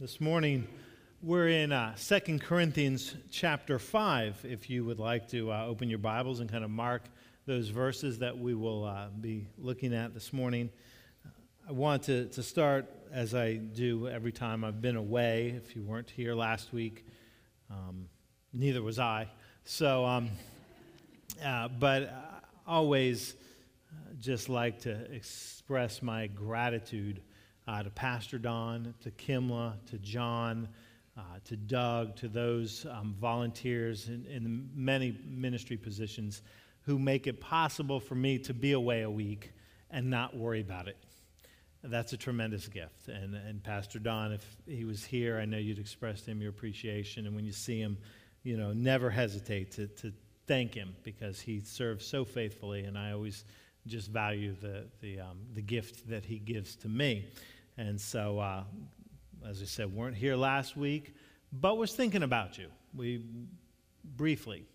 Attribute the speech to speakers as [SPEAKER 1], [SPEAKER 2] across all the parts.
[SPEAKER 1] This morning, we're in uh, 2 Corinthians chapter 5. If you would like to uh, open your Bibles and kind of mark those verses that we will uh, be looking at this morning, I want to, to start, as I do every time I've been away. If you weren't here last week, um, neither was I. So, um, uh, but I always uh, just like to express my gratitude uh, to Pastor Don, to Kimla, to John, uh, to Doug, to those um, volunteers in, in many ministry positions who make it possible for me to be away a week and not worry about it. That's a tremendous gift. And, and Pastor Don, if he was here, I know you'd express to him your appreciation. And when you see him, you know, never hesitate to, to thank him because he serves so faithfully. And I always just value the, the, um, the gift that he gives to me. And so, uh, as I said, weren't here last week, but was thinking about you. We briefly,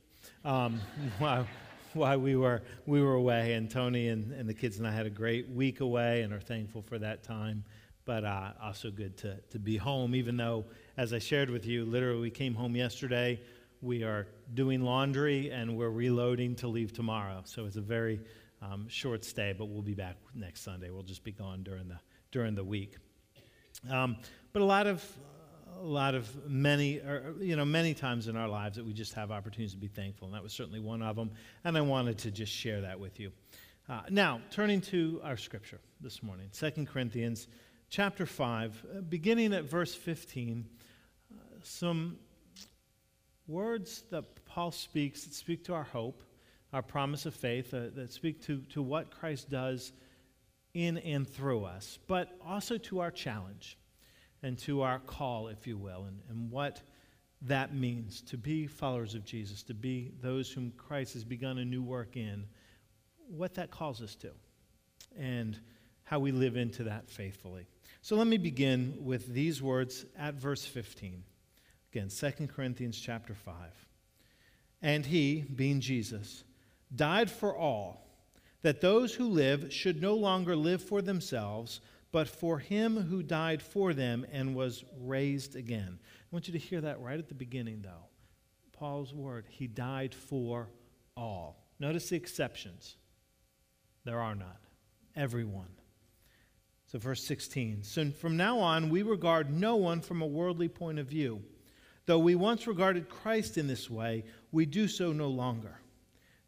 [SPEAKER 1] um, while, while we were we were away, and Tony and, and the kids and I had a great week away, and are thankful for that time. But uh, also good to to be home, even though, as I shared with you, literally we came home yesterday. We are doing laundry and we're reloading to leave tomorrow. So it's a very um, short stay, but we'll be back next Sunday. We'll just be gone during the during the week. Um, but a lot of a lot of many, or, you know, many times in our lives that we just have opportunities to be thankful, and that was certainly one of them. And I wanted to just share that with you. Uh, now, turning to our scripture this morning, 2 Corinthians chapter 5, uh, beginning at verse 15, uh, some words that Paul speaks that speak to our hope, our promise of faith, uh, that speak to, to what Christ does in and through us, but also to our challenge and to our call, if you will, and, and what that means to be followers of Jesus, to be those whom Christ has begun a new work in, what that calls us to, and how we live into that faithfully. So let me begin with these words at verse 15. Again, 2 Corinthians chapter 5. And he, being Jesus, died for all that those who live should no longer live for themselves, but for him who died for them and was raised again. I want you to hear that right at the beginning, though. Paul's word, he died for all. Notice the exceptions. There are none. Everyone. So, verse 16. So, from now on, we regard no one from a worldly point of view. Though we once regarded Christ in this way, we do so no longer.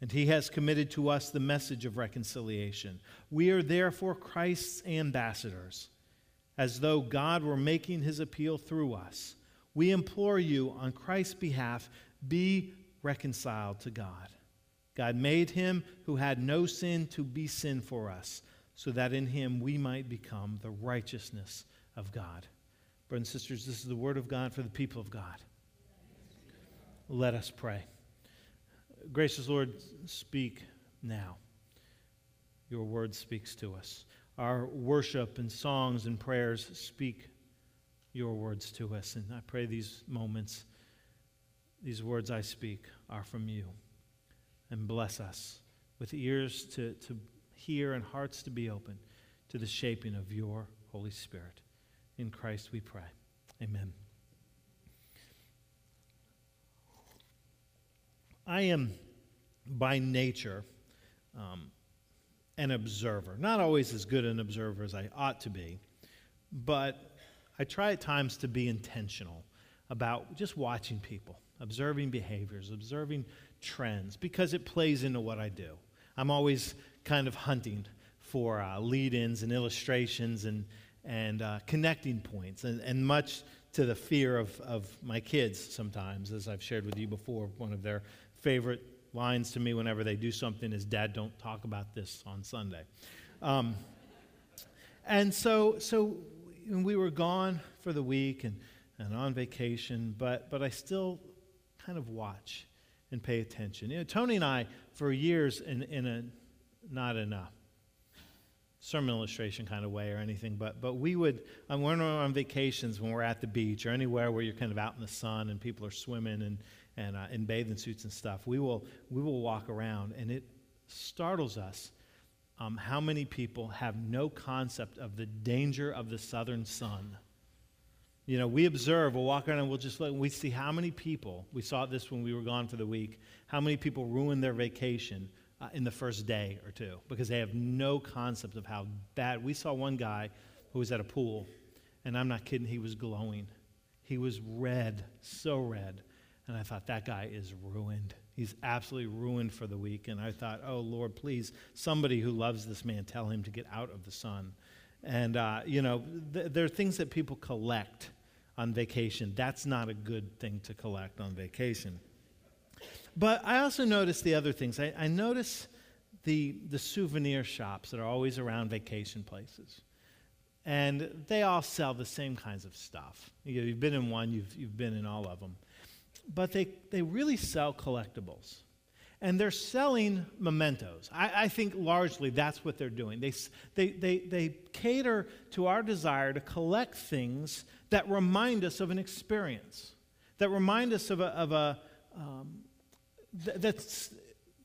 [SPEAKER 1] and he has committed to us the message of reconciliation. We are therefore Christ's ambassadors, as though God were making his appeal through us. We implore you on Christ's behalf be reconciled to God. God made him who had no sin to be sin for us, so that in him we might become the righteousness of God. Brothers and sisters, this is the word of God for the people of God. Let us pray. Gracious Lord, speak now. Your word speaks to us. Our worship and songs and prayers speak your words to us. And I pray these moments, these words I speak, are from you. And bless us with ears to, to hear and hearts to be open to the shaping of your Holy Spirit. In Christ we pray. Amen. I am by nature um, an observer. Not always as good an observer as I ought to be, but I try at times to be intentional about just watching people, observing behaviors, observing trends, because it plays into what I do. I'm always kind of hunting for uh, lead ins and illustrations and, and uh, connecting points, and, and much to the fear of, of my kids sometimes, as I've shared with you before, one of their favorite lines to me whenever they do something is, Dad, don't talk about this on Sunday. Um, and so, so we were gone for the week and, and on vacation, but, but I still kind of watch and pay attention. You know, Tony and I, for years, in, in a not a sermon illustration kind of way or anything, but, but we would, when we're on vacations, when we're at the beach or anywhere where you're kind of out in the sun and people are swimming and, and uh, in bathing suits and stuff, we will, we will walk around and it startles us um, how many people have no concept of the danger of the southern sun. You know, we observe, we'll walk around and we'll just look, we see how many people, we saw this when we were gone for the week, how many people ruin their vacation uh, in the first day or two because they have no concept of how bad. We saw one guy who was at a pool, and I'm not kidding, he was glowing. He was red, so red. And I thought, that guy is ruined. He's absolutely ruined for the week. And I thought, oh, Lord, please, somebody who loves this man, tell him to get out of the sun. And, uh, you know, th- there are things that people collect on vacation. That's not a good thing to collect on vacation. But I also notice the other things. I, I notice the, the souvenir shops that are always around vacation places. And they all sell the same kinds of stuff. You have been in one, you've, you've been in all of them but they, they really sell collectibles. And they're selling mementos. I, I, think largely that's what they're doing. They, they, they, they cater to our desire to collect things that remind us of an experience, that remind us of a, of a um, th- that's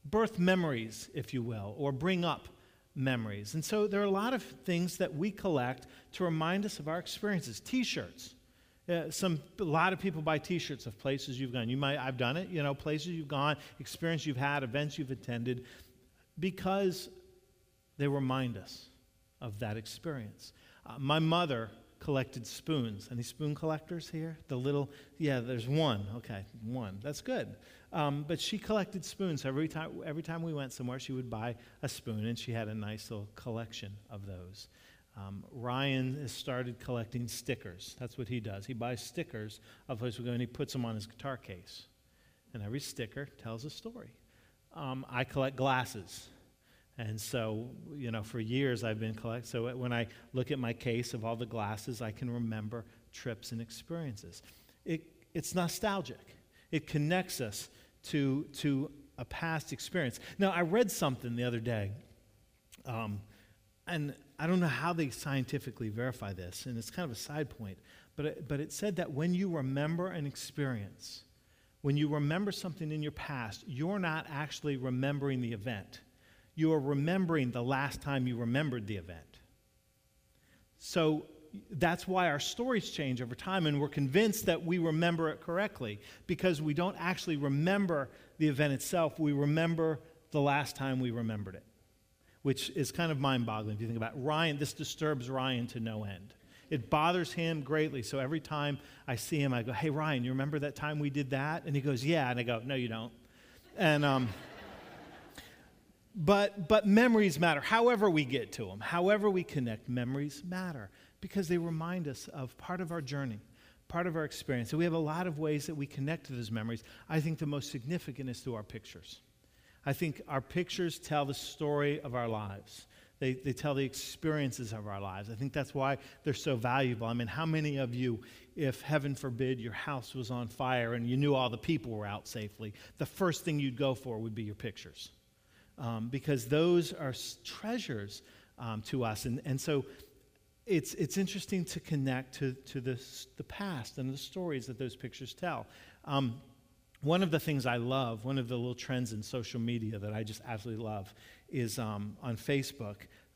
[SPEAKER 1] birth memories, if you will, or bring up memories. And so there are a lot of things that we collect to remind us of our experiences. T shirts. Uh, some a lot of people buy T-shirts of places you've gone. You might I've done it. You know, places you've gone, experience you've had, events you've attended, because they remind us of that experience. Uh, my mother collected spoons. Any spoon collectors here? The little, yeah, there's one. Okay, one. That's good. Um, but she collected spoons. Every time, every time we went somewhere, she would buy a spoon, and she had a nice little collection of those. Um, Ryan has started collecting stickers. That's what he does. He buys stickers of places we go and he puts them on his guitar case. And every sticker tells a story. Um, I collect glasses. And so, you know, for years I've been collecting. So when I look at my case of all the glasses, I can remember trips and experiences. It, it's nostalgic, it connects us to, to a past experience. Now, I read something the other day. Um, and I don't know how they scientifically verify this, and it's kind of a side point, but it, but it said that when you remember an experience, when you remember something in your past, you're not actually remembering the event. You are remembering the last time you remembered the event. So that's why our stories change over time, and we're convinced that we remember it correctly because we don't actually remember the event itself. We remember the last time we remembered it which is kind of mind boggling if you think about it. Ryan. This disturbs Ryan to no end. It bothers him greatly. So every time I see him, I go, Hey, Ryan, you remember that time we did that? And he goes, Yeah. And I go, No, you don't. And, um, but, but memories matter. However, we get to them, however, we connect, memories matter because they remind us of part of our journey, part of our experience. So we have a lot of ways that we connect to those memories. I think the most significant is through our pictures. I think our pictures tell the story of our lives. They, they tell the experiences of our lives. I think that's why they're so valuable. I mean, how many of you, if heaven forbid your house was on fire and you knew all the people were out safely, the first thing you'd go for would be your pictures? Um, because those are treasures um, to us. And, and so it's, it's interesting to connect to, to the, the past and the stories that those pictures tell. Um, one of the things I love, one of the little trends in social media that I just absolutely love, is um, on Facebook,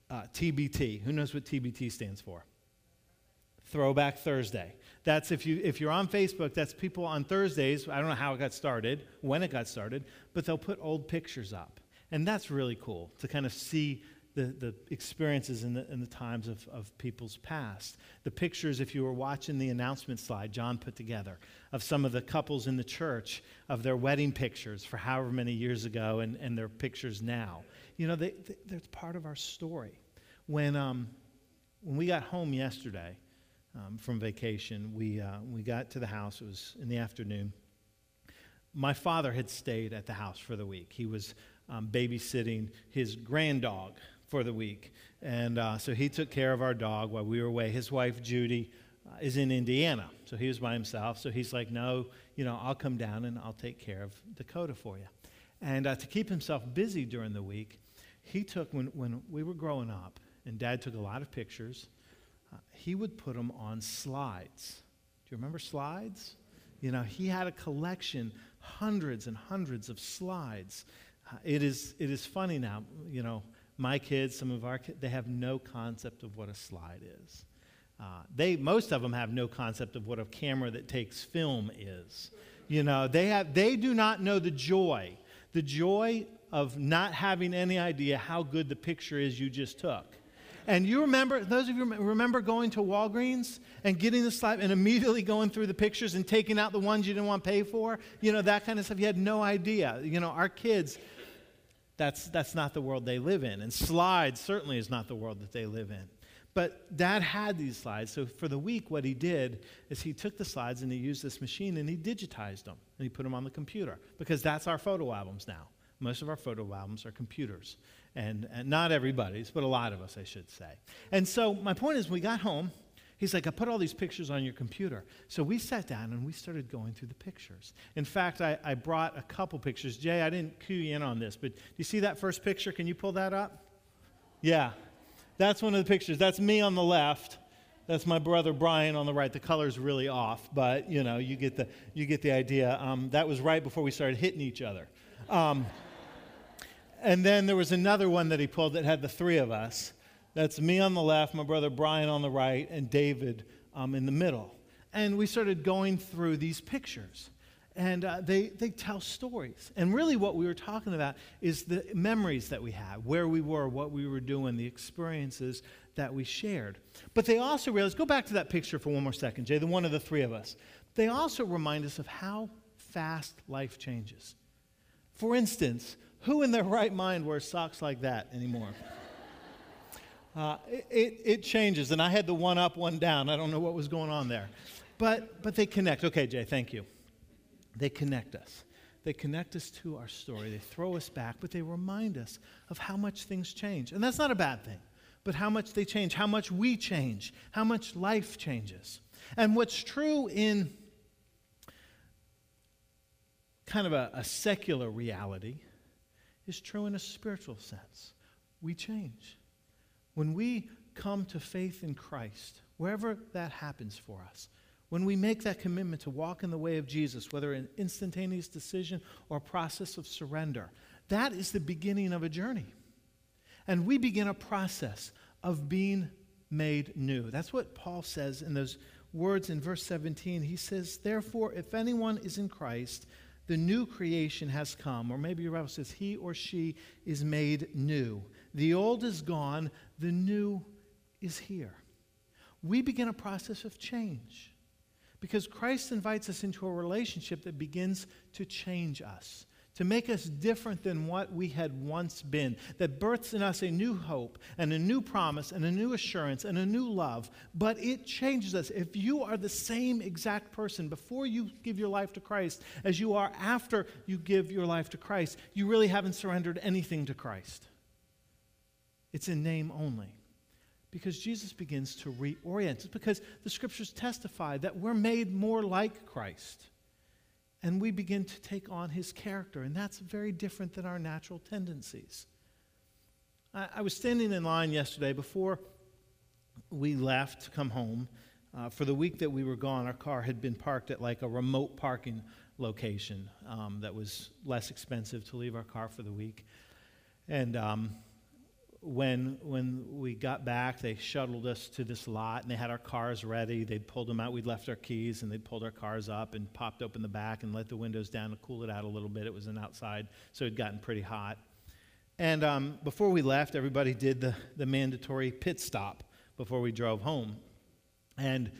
[SPEAKER 1] uh, TBT. Who knows what TBT stands for? Throwback Thursday. That's if, you, if you're on Facebook, that's people on Thursdays. I don't know how it got started, when it got started, but they'll put old pictures up. And that's really cool to kind of see the, the experiences in the, the times of, of people's past. The pictures, if you were watching the announcement slide John put together, of some of the couples in the church, of their wedding pictures for however many years ago and, and their pictures now. You know, they, they, they're part of our story. When, um, when we got home yesterday um, from vacation, we, uh, we got to the house, it was in the afternoon. My father had stayed at the house for the week. He was um, babysitting his grand dog for the week. And uh, so he took care of our dog while we were away. His wife, Judy, uh, is in Indiana. So he was by himself. So he's like, no, you know, I'll come down and I'll take care of Dakota for you. And uh, to keep himself busy during the week, he took, when, when we were growing up, and dad took a lot of pictures, uh, he would put them on slides. Do you remember slides? You know, he had a collection, hundreds and hundreds of slides. Uh, it, is, it is funny now, you know, my kids, some of our kids, they have no concept of what a slide is. Uh, they, most of them have no concept of what a camera that takes film is. You know, they, have, they do not know the joy, the joy of not having any idea how good the picture is you just took. And you remember, those of you remember going to Walgreens and getting the slide and immediately going through the pictures and taking out the ones you didn't want to pay for? You know, that kind of stuff. You had no idea. You know, our kids, that's, that's not the world they live in. And slides certainly is not the world that they live in. But dad had these slides. So for the week, what he did is he took the slides and he used this machine and he digitized them and he put them on the computer because that's our photo albums now. Most of our photo albums are computers and, and not everybody's, but a lot of us, I should say. And so my point is, we got home. He's like, I put all these pictures on your computer. So we sat down and we started going through the pictures. In fact, I, I brought a couple pictures. Jay, I didn't cue you in on this, but do you see that first picture? Can you pull that up? Yeah. That's one of the pictures. That's me on the left. That's my brother Brian on the right. The color's really off, but you know, you get the, you get the idea. Um, that was right before we started hitting each other. Um, and then there was another one that he pulled that had the three of us. That's me on the left, my brother Brian on the right, and David um, in the middle. And we started going through these pictures. And uh, they, they tell stories. And really, what we were talking about is the memories that we had, where we were, what we were doing, the experiences that we shared. But they also realized go back to that picture for one more second, Jay, the one of the three of us. They also remind us of how fast life changes. For instance, who in their right mind wears socks like that anymore? Uh, it, it changes, and I had the one up, one down. I don't know what was going on there. But, but they connect. Okay, Jay, thank you. They connect us. They connect us to our story. They throw us back, but they remind us of how much things change. And that's not a bad thing, but how much they change, how much we change, how much life changes. And what's true in kind of a, a secular reality is true in a spiritual sense. We change. When we come to faith in Christ, wherever that happens for us, when we make that commitment to walk in the way of Jesus, whether an instantaneous decision or a process of surrender, that is the beginning of a journey. And we begin a process of being made new. That's what Paul says in those words in verse 17. He says, Therefore, if anyone is in Christ, the new creation has come. Or maybe your Bible says, he or she is made new. The old is gone, the new is here. We begin a process of change because Christ invites us into a relationship that begins to change us to make us different than what we had once been, that births in us a new hope and a new promise and a new assurance and a new love. But it changes us. If you are the same exact person before you give your life to Christ as you are after you give your life to Christ, you really haven't surrendered anything to Christ. It's in name only. Because Jesus begins to reorient. It's because the scriptures testify that we're made more like Christ and we begin to take on his character. And that's very different than our natural tendencies. I, I was standing in line yesterday before we left to come home. Uh, for the week that we were gone, our car had been parked at like a remote parking location um, that was less expensive to leave our car for the week. And um, when, when we got back, they shuttled us to this lot and they had our cars ready. They'd pulled them out. We'd left our keys and they'd pulled our cars up and popped open the back and let the windows down to cool it out a little bit. It was an outside, so it had gotten pretty hot. And um, before we left, everybody did the, the mandatory pit stop before we drove home. And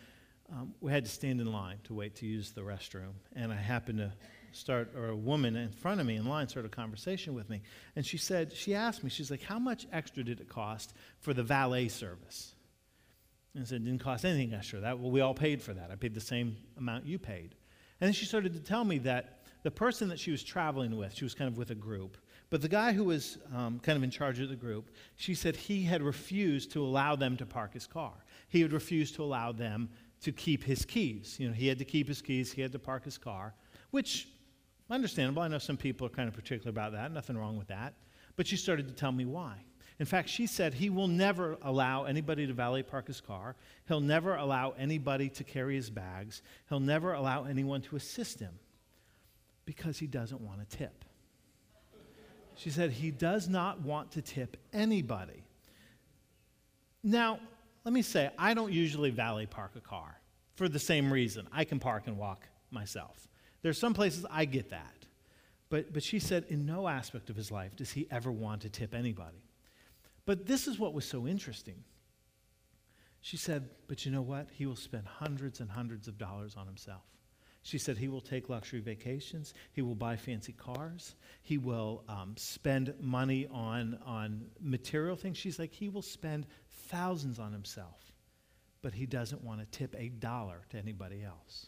[SPEAKER 1] um, we had to stand in line to wait to use the restroom. And I happened to start, or a woman in front of me in line started a conversation with me. And she said, she asked me, she's like, how much extra did it cost for the valet service? And I said, it didn't cost anything extra. That, well, we all paid for that. I paid the same amount you paid. And then she started to tell me that the person that she was traveling with, she was kind of with a group, but the guy who was um, kind of in charge of the group, she said he had refused to allow them to park his car. He had refused to allow them to keep his keys. You know, he had to keep his keys, he had to park his car, which understandable. I know some people are kind of particular about that. Nothing wrong with that. But she started to tell me why. In fact, she said he will never allow anybody to valet park his car. He'll never allow anybody to carry his bags. He'll never allow anyone to assist him because he doesn't want to tip. She said he does not want to tip anybody. Now, let me say, I don't usually valet park a car for the same reason. I can park and walk myself. There's some places I get that. But, but she said, in no aspect of his life does he ever want to tip anybody. But this is what was so interesting. She said, But you know what? He will spend hundreds and hundreds of dollars on himself. She said he will take luxury vacations. He will buy fancy cars. He will um, spend money on, on material things. She's like, he will spend thousands on himself, but he doesn't want to tip a dollar to anybody else.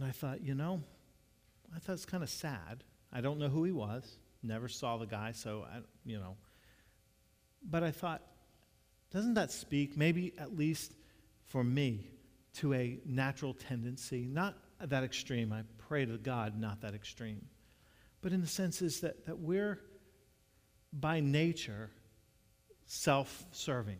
[SPEAKER 1] And I thought, you know, I thought it's kind of sad. I don't know who he was. Never saw the guy, so I, you know. But I thought, doesn't that speak, maybe at least for me, to a natural tendency? Not that extreme. I pray to God, not that extreme. But in the sense is that, that we're by nature self serving.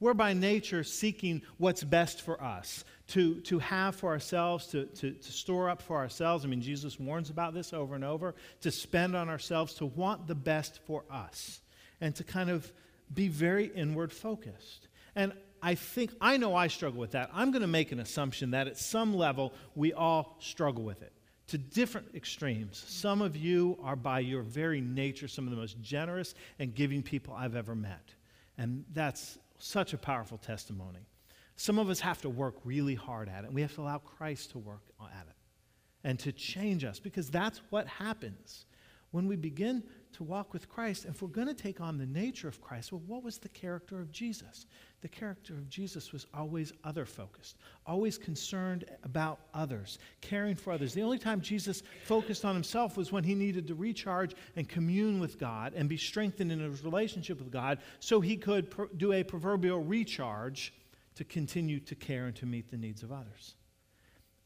[SPEAKER 1] We're by nature seeking what's best for us, to, to have for ourselves, to, to, to store up for ourselves. I mean, Jesus warns about this over and over to spend on ourselves, to want the best for us, and to kind of be very inward focused. And I think, I know I struggle with that. I'm going to make an assumption that at some level we all struggle with it to different extremes. Some of you are, by your very nature, some of the most generous and giving people I've ever met. And that's such a powerful testimony. Some of us have to work really hard at it, and we have to allow Christ to work at it and to change us because that's what happens when we begin to walk with Christ. If we're going to take on the nature of Christ, well, what was the character of Jesus? The character of Jesus was always other focused, always concerned about others, caring for others. The only time Jesus focused on himself was when he needed to recharge and commune with God and be strengthened in his relationship with God so he could do a proverbial recharge to continue to care and to meet the needs of others.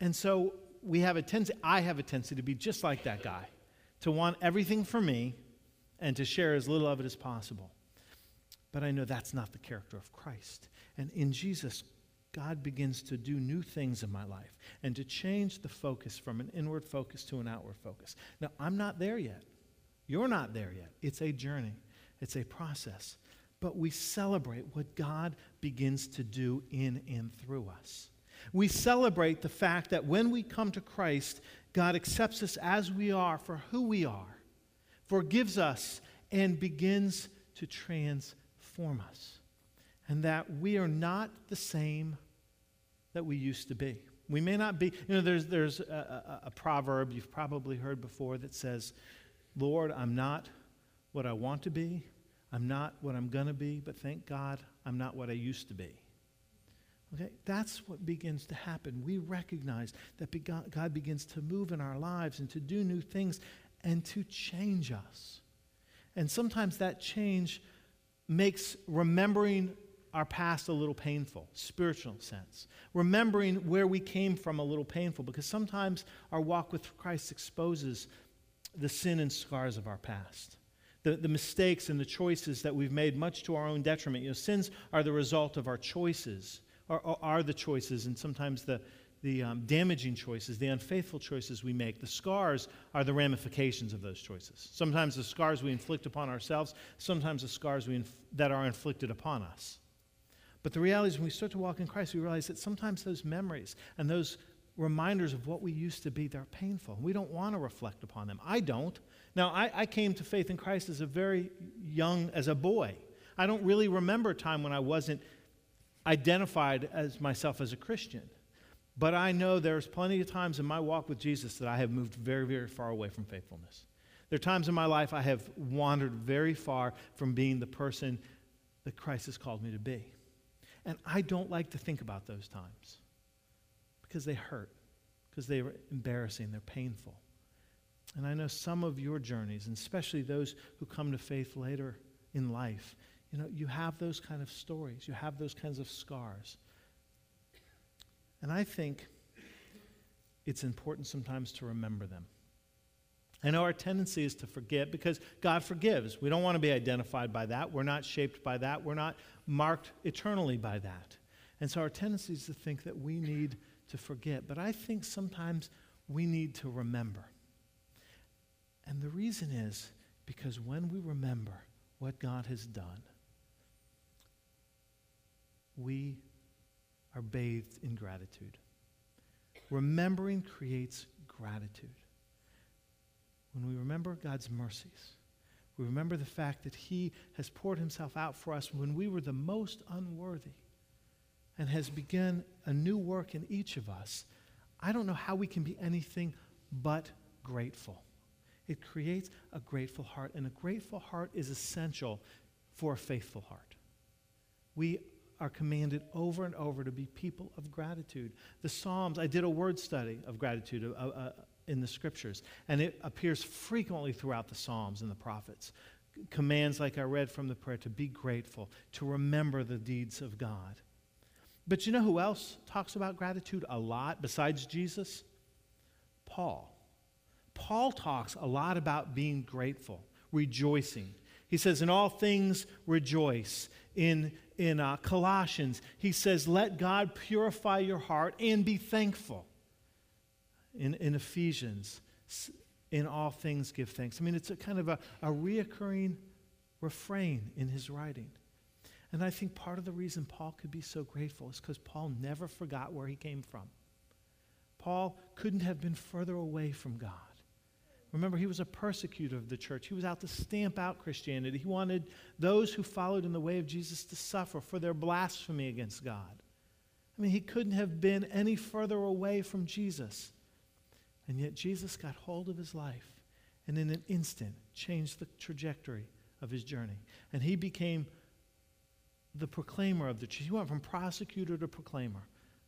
[SPEAKER 1] And so we have a tendency, I have a tendency to be just like that guy to want everything for me and to share as little of it as possible. But I know that's not the character of Christ. And in Jesus, God begins to do new things in my life and to change the focus from an inward focus to an outward focus. Now, I'm not there yet. You're not there yet. It's a journey, it's a process. But we celebrate what God begins to do in and through us. We celebrate the fact that when we come to Christ, God accepts us as we are for who we are, forgives us, and begins to transform us. And that we are not the same that we used to be. We may not be, you know, there's, there's a, a, a proverb you've probably heard before that says, Lord, I'm not what I want to be, I'm not what I'm going to be, but thank God I'm not what I used to be. Okay, that's what begins to happen. We recognize that God begins to move in our lives and to do new things and to change us. And sometimes that change makes remembering our past a little painful, spiritual sense. Remembering where we came from a little painful because sometimes our walk with Christ exposes the sin and scars of our past. The, the mistakes and the choices that we've made, much to our own detriment. You know, sins are the result of our choices are, are the choices and sometimes the, the um, damaging choices, the unfaithful choices we make. The scars are the ramifications of those choices. Sometimes the scars we inflict upon ourselves, sometimes the scars inf- that are inflicted upon us. But the reality is, when we start to walk in Christ, we realize that sometimes those memories and those reminders of what we used to be, they're painful. We don't want to reflect upon them. I don't. Now, I, I came to faith in Christ as a very young, as a boy. I don't really remember a time when I wasn't identified as myself as a Christian. But I know there's plenty of times in my walk with Jesus that I have moved very, very far away from faithfulness. There are times in my life I have wandered very far from being the person that Christ has called me to be. And I don't like to think about those times because they hurt, because they are embarrassing, they're painful. And I know some of your journeys, and especially those who come to faith later in life, you know, you have those kind of stories, you have those kinds of scars. And I think it's important sometimes to remember them. I know our tendency is to forget because God forgives. We don't want to be identified by that. We're not shaped by that. We're not marked eternally by that. And so our tendency is to think that we need to forget. But I think sometimes we need to remember. And the reason is because when we remember what God has done, we are bathed in gratitude. Remembering creates gratitude. When we remember God's mercies, we remember the fact that He has poured Himself out for us when we were the most unworthy and has begun a new work in each of us. I don't know how we can be anything but grateful. It creates a grateful heart, and a grateful heart is essential for a faithful heart. We are commanded over and over to be people of gratitude. The Psalms, I did a word study of gratitude uh, uh, in the scriptures, and it appears frequently throughout the Psalms and the prophets. Commands like I read from the prayer to be grateful, to remember the deeds of God. But you know who else talks about gratitude a lot besides Jesus? Paul. Paul talks a lot about being grateful, rejoicing. He says, In all things, rejoice. In, in uh, Colossians, he says, Let God purify your heart and be thankful. In, in Ephesians, in all things, give thanks. I mean, it's a kind of a, a reoccurring refrain in his writing. And I think part of the reason Paul could be so grateful is because Paul never forgot where he came from. Paul couldn't have been further away from God. Remember, he was a persecutor of the church. He was out to stamp out Christianity. He wanted those who followed in the way of Jesus to suffer for their blasphemy against God. I mean, he couldn't have been any further away from Jesus. And yet, Jesus got hold of his life and in an instant changed the trajectory of his journey. And he became the proclaimer of the church. He went from prosecutor to proclaimer,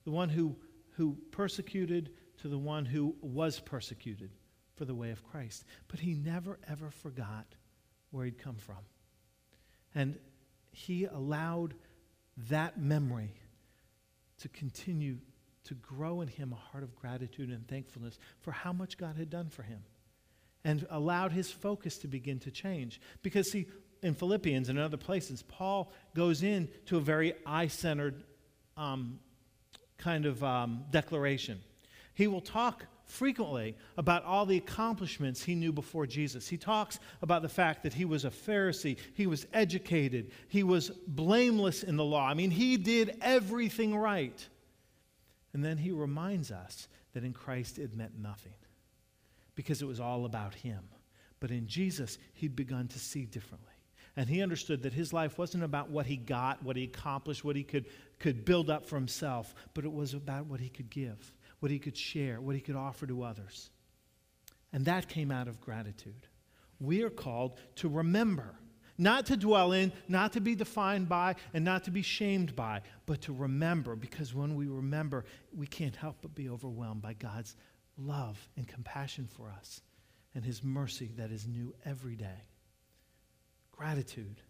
[SPEAKER 1] the one who, who persecuted to the one who was persecuted for the way of Christ. But he never, ever forgot where he'd come from. And he allowed that memory to continue to grow in him a heart of gratitude and thankfulness for how much God had done for him and allowed his focus to begin to change. Because, see, in Philippians and in other places, Paul goes into a very I centered um, kind of um, declaration. He will talk frequently about all the accomplishments he knew before Jesus. He talks about the fact that he was a Pharisee, he was educated, he was blameless in the law. I mean, he did everything right. And then he reminds us that in Christ it meant nothing because it was all about him. But in Jesus, he'd begun to see differently. And he understood that his life wasn't about what he got, what he accomplished, what he could, could build up for himself, but it was about what he could give what he could share, what he could offer to others. And that came out of gratitude. We are called to remember, not to dwell in, not to be defined by, and not to be shamed by, but to remember, because when we remember, we can't help but be overwhelmed by God's love and compassion for us and his mercy that is new every day. Gratitude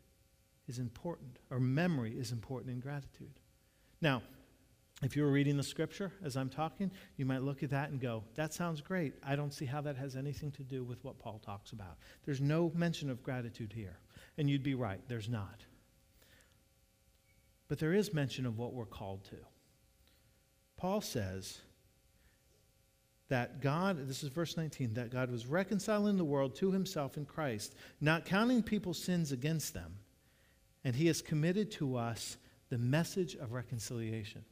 [SPEAKER 1] is important, or memory is important in gratitude. Now, if you were reading the scripture as I'm talking, you might look at that and go, that sounds great. I don't see how that has anything to do with what Paul talks about. There's no mention of gratitude here. And you'd be right, there's not. But there is mention of what we're called to. Paul says that God, this is verse 19, that God was reconciling the world to himself in Christ, not counting people's sins against them, and he has committed to us the message of reconciliation.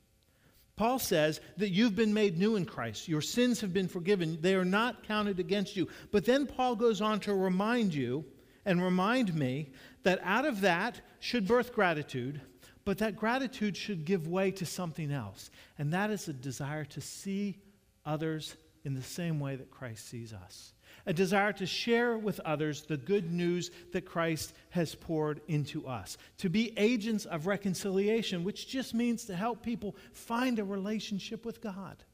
[SPEAKER 1] Paul says that you've been made new in Christ. Your sins have been forgiven. They are not counted against you. But then Paul goes on to remind you and remind me that out of that should birth gratitude, but that gratitude should give way to something else. And that is a desire to see others in the same way that Christ sees us a desire to share with others the good news that Christ has poured into us, to be agents of reconciliation, which just means to help people find a relationship with God.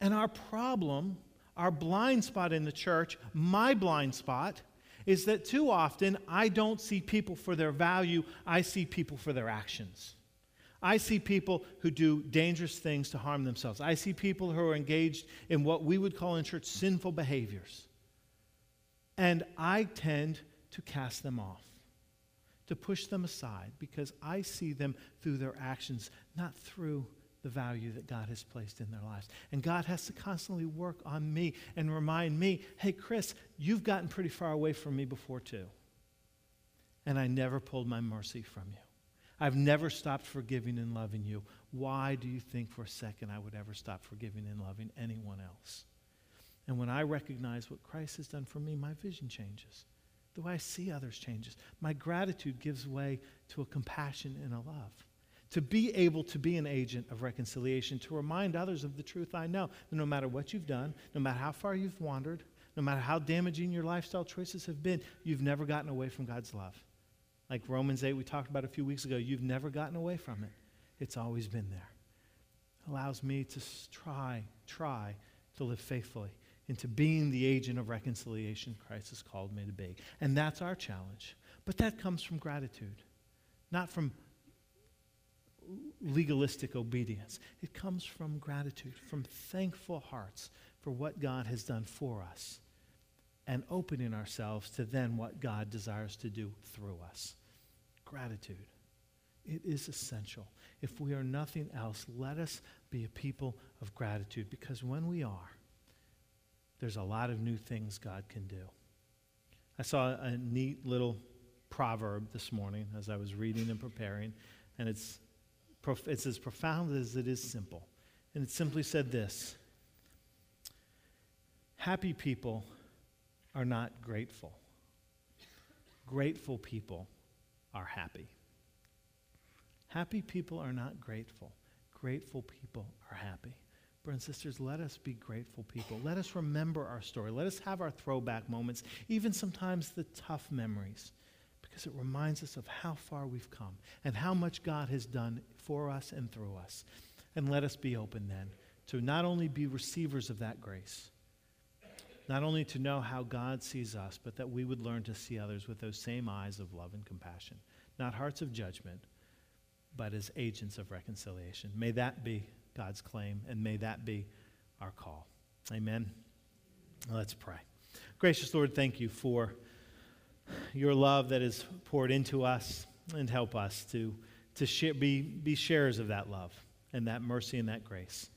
[SPEAKER 1] And our problem, our blind spot in the church, my blind spot, is that too often I don't see people for their value, I see people for their actions. I see people who do dangerous things to harm themselves. I see people who are engaged in what we would call in church sinful behaviors. And I tend to cast them off, to push them aside, because I see them through their actions, not through the value that God has placed in their lives. And God has to constantly work on me and remind me hey, Chris, you've gotten pretty far away from me before, too. And I never pulled my mercy from you. I've never stopped forgiving and loving you. Why do you think for a second I would ever stop forgiving and loving anyone else? And when I recognize what Christ has done for me, my vision changes. The way I see others changes. My gratitude gives way to a compassion and a love. To be able to be an agent of reconciliation, to remind others of the truth I know, that no matter what you've done, no matter how far you've wandered, no matter how damaging your lifestyle choices have been, you've never gotten away from God's love. Like Romans 8, we talked about a few weeks ago, you've never gotten away from it. It's always been there. It allows me to try, try to live faithfully into being the agent of reconciliation Christ has called me to be. And that's our challenge. But that comes from gratitude, not from legalistic obedience. It comes from gratitude, from thankful hearts for what God has done for us, and opening ourselves to then what God desires to do through us gratitude. It is essential. If we are nothing else, let us be a people of gratitude because when we are, there's a lot of new things God can do. I saw a neat little proverb this morning as I was reading and preparing, and it's, it's as profound as it is simple. And it simply said this Happy people are not grateful, grateful people are happy. Happy people are not grateful. Grateful people are happy. Brothers and sisters, let us be grateful people. Let us remember our story. Let us have our throwback moments, even sometimes the tough memories, because it reminds us of how far we've come and how much God has done for us and through us. And let us be open then to not only be receivers of that grace, not only to know how God sees us, but that we would learn to see others with those same eyes of love and compassion not hearts of judgment, but as agents of reconciliation. May that be God's claim, and may that be our call. Amen. Let's pray. Gracious Lord, thank you for your love that is poured into us and help us to, to share, be, be sharers of that love and that mercy and that grace.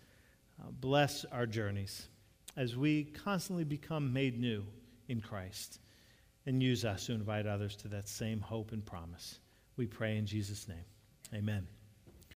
[SPEAKER 1] Uh, bless our journeys as we constantly become made new in Christ and use us to invite others to that same hope and promise. We pray in Jesus' name. Amen.